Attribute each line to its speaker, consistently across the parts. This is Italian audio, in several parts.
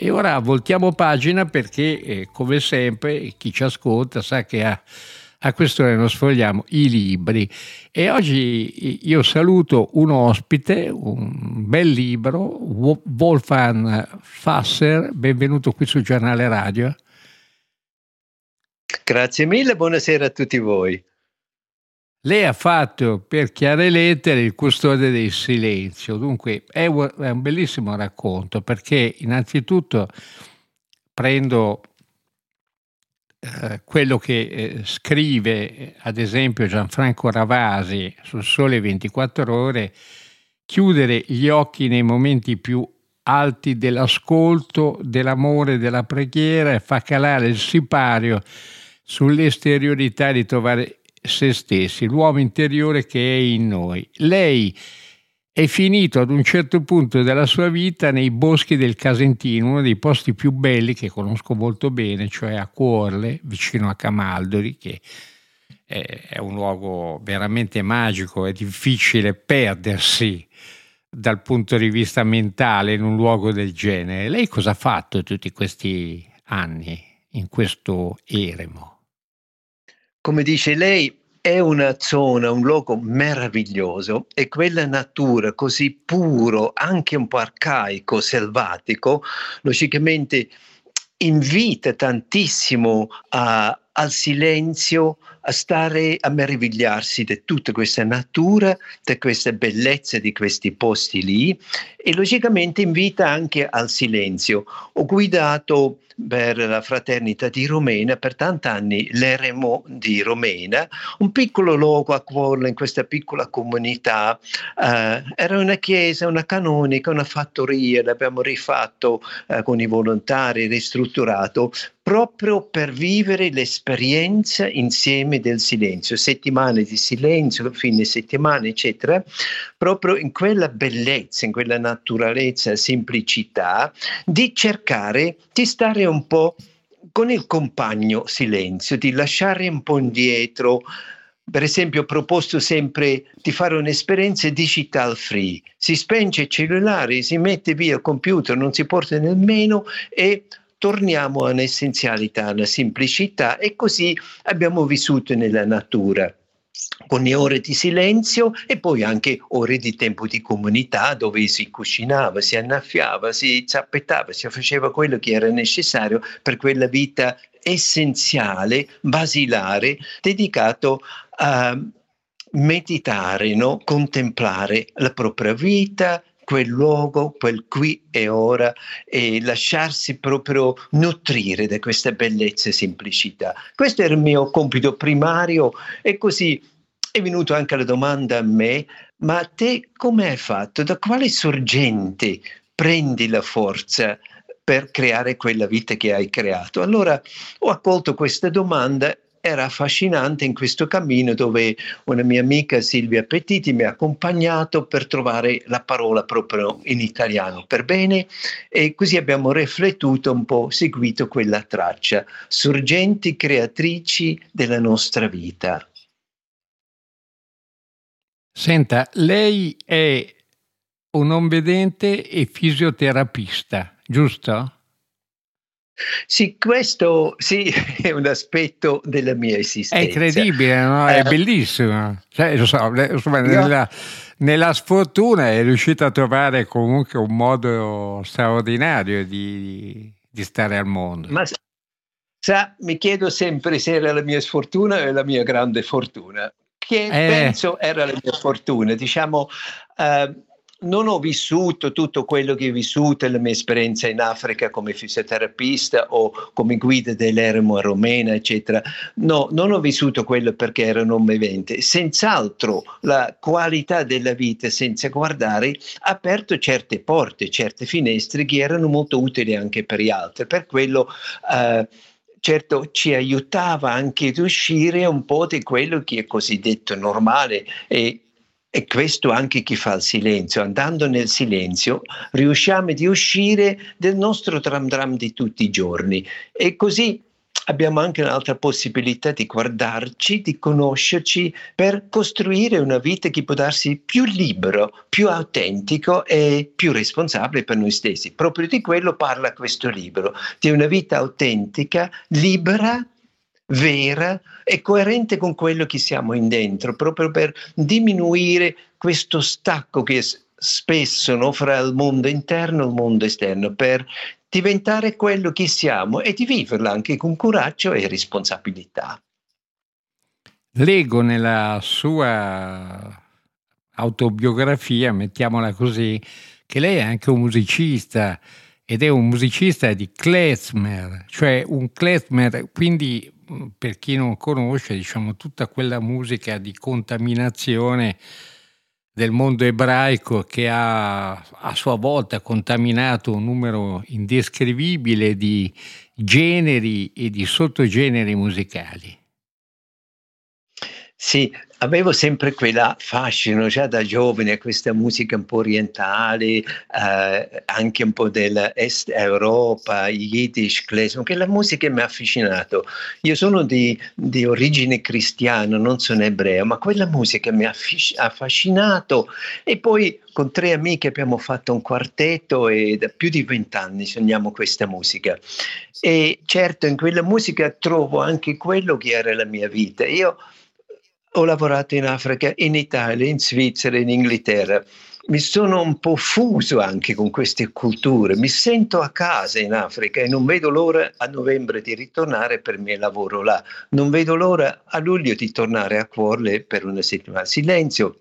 Speaker 1: E ora voltiamo pagina perché, eh, come sempre, chi ci ascolta sa che a, a quest'ora non sfogliamo i libri. E oggi io saluto un ospite, un bel libro, Wolfgang Fasser, benvenuto qui sul giornale radio.
Speaker 2: Grazie mille, buonasera a tutti voi.
Speaker 1: Lei ha fatto per chiare lettere il custode del silenzio, dunque è un bellissimo racconto perché innanzitutto prendo eh, quello che eh, scrive ad esempio Gianfranco Ravasi sul Sole 24 ore, chiudere gli occhi nei momenti più alti dell'ascolto, dell'amore, della preghiera e fa calare il sipario sull'esteriorità di trovare se stessi, l'uomo interiore che è in noi. Lei è finito ad un certo punto della sua vita nei boschi del Casentino, uno dei posti più belli che conosco molto bene, cioè a Cuorle, vicino a Camaldoli, che è un luogo veramente magico, è difficile perdersi dal punto di vista mentale in un luogo del genere. Lei cosa ha fatto tutti questi anni in questo eremo?
Speaker 2: Come dice lei, è una zona, un luogo meraviglioso e quella natura così puro, anche un po' arcaico, selvatico, logicamente invita tantissimo a, al silenzio, a stare a meravigliarsi di tutta questa natura, di queste bellezze di questi posti lì e logicamente invita anche al silenzio. Ho guidato per la fraternità di Romena per tanti anni l'eremo di Romena, un piccolo luogo a Cuorla in questa piccola comunità. Eh, era una chiesa, una canonica, una fattoria, l'abbiamo rifatto eh, con i volontari, ristrutturato proprio per vivere l'esperienza insieme del silenzio, settimane di silenzio, fine settimana, eccetera, proprio in quella bellezza, in quella naturalezza, semplicità, di cercare di stare un po' con il compagno silenzio, di lasciare un po' indietro. Per esempio, ho proposto sempre di fare un'esperienza digital free. Si spenge il cellulare, si mette via il computer, non si porta nemmeno e torniamo all'essenzialità, alla semplicità e così abbiamo vissuto nella natura con le ore di silenzio e poi anche ore di tempo di comunità dove si cucinava, si annaffiava, si zappettava, si faceva quello che era necessario per quella vita essenziale, basilare, dedicato a meditare, no? contemplare la propria vita, quel luogo, quel qui e ora e lasciarsi proprio nutrire da questa bellezza e semplicità. Questo era il mio compito primario e così è venuta anche la domanda a me, ma te come hai fatto? Da quale sorgente prendi la forza per creare quella vita che hai creato? Allora ho accolto questa domanda era affascinante in questo cammino dove una mia amica Silvia Pettiti mi ha accompagnato per trovare la parola proprio in italiano per bene e così abbiamo riflettuto un po', seguito quella traccia, sorgenti creatrici della nostra vita.
Speaker 1: Senta, lei è un non vedente e fisioterapista, giusto?
Speaker 2: Sì, questo sì, è un aspetto della mia esistenza.
Speaker 1: È incredibile, no? è eh, bellissimo. Cioè, so, insomma, nella, nella, sfortuna è riuscita a trovare comunque un modo straordinario di, di stare al mondo.
Speaker 2: Ma sa, mi chiedo sempre se era la mia sfortuna o la mia grande fortuna, che eh. penso era la mia fortuna. Diciamo, uh, non ho vissuto tutto quello che ho vissuto, la mia esperienza in Africa come fisioterapista o come guida dell'eremo a Romena, eccetera. No, non ho vissuto quello perché ero non vivente. Senz'altro la qualità della vita, senza guardare, ha aperto certe porte, certe finestre che erano molto utili anche per gli altri. Per quello. Eh, certo ci aiutava anche ad uscire un po' di quello che è cosiddetto normale e e questo anche chi fa il silenzio, andando nel silenzio riusciamo ad uscire del nostro tram tram di tutti i giorni e così abbiamo anche un'altra possibilità di guardarci, di conoscerci per costruire una vita che può darsi più libero, più autentico e più responsabile per noi stessi. Proprio di quello parla questo libro, di una vita autentica, libera, vera e coerente con quello che siamo in dentro, proprio per diminuire questo stacco che spesso no, fra il mondo interno e il mondo esterno, per diventare quello che siamo e di viverla anche con coraggio e responsabilità.
Speaker 1: Leggo nella sua autobiografia, mettiamola così, che lei è anche un musicista ed è un musicista di klezmer, cioè un klezmer, quindi per chi non conosce, diciamo tutta quella musica di contaminazione del mondo ebraico che ha a sua volta contaminato un numero indescrivibile di generi e di sottogeneri musicali.
Speaker 2: Sì, avevo sempre quella fascino già da giovane questa musica un po' orientale, eh, anche un po' dell'Est Europa, Yiddish, klezmer, che la musica mi ha affascinato. Io sono di, di, origine cristiana, non sono ebreo, ma quella musica mi ha affascinato e poi con tre amiche abbiamo fatto un quartetto e da più di vent'anni suoniamo questa musica. E certo in quella musica trovo anche quello che era la mia vita. Io ho lavorato in Africa, in Italia, in Svizzera, in Inghilterra. Mi sono un po' fuso anche con queste culture, mi sento a casa in Africa e non vedo l'ora a novembre di ritornare per il mio lavoro là, non vedo l'ora a luglio di tornare a Cuorle per una settimana. Silenzio,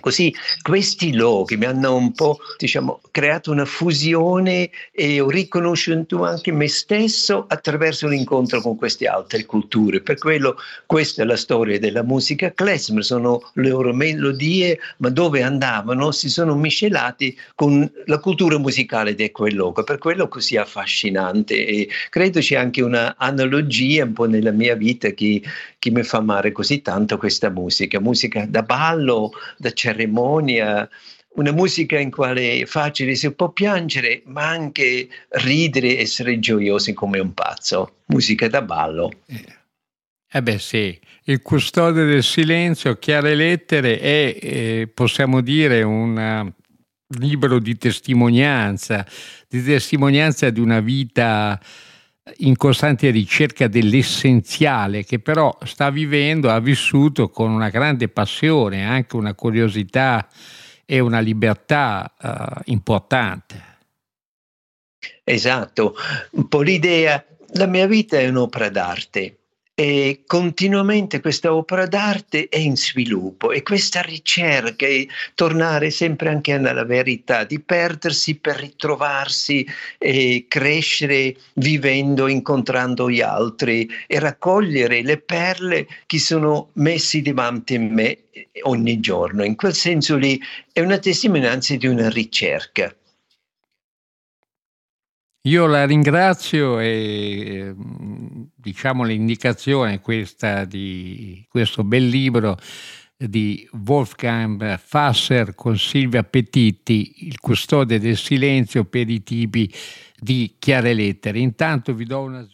Speaker 2: Così questi luoghi mi hanno un po' diciamo, creato una fusione e ho riconosciuto anche me stesso attraverso l'incontro con queste altre culture. Per quello questa è la storia della musica klezmer, sono le loro melodie, ma dove andavano si sono miscelati con la cultura musicale di quel luogo. Per quello così affascinante e credo c'è anche un'analogia un po' nella mia vita che, che mi fa amare così tanto questa musica, musica da ballo, da cerimonia, una musica in quale è facile, si può piangere, ma anche ridere, essere gioiosi come un pazzo. Musica da ballo.
Speaker 1: Eh, eh beh sì, il custode del silenzio, chiare lettere, è, eh, possiamo dire, un libro di testimonianza, di testimonianza di una vita in costante ricerca dell'essenziale che però sta vivendo, ha vissuto con una grande passione, anche una curiosità e una libertà uh, importante.
Speaker 2: Esatto, un po' l'idea, la mia vita è un'opera d'arte e continuamente questa opera d'arte è in sviluppo e questa ricerca e tornare sempre anche alla verità, di perdersi per ritrovarsi e crescere vivendo, incontrando gli altri e raccogliere le perle che sono messe davanti a me ogni giorno. In quel senso lì è una testimonianza di una ricerca.
Speaker 1: Io la ringrazio e diciamo l'indicazione questa di questo bel libro di Wolfgang Fasser con Silvia Petitti, Il custode del silenzio per i tipi di chiare lettere. Intanto vi do una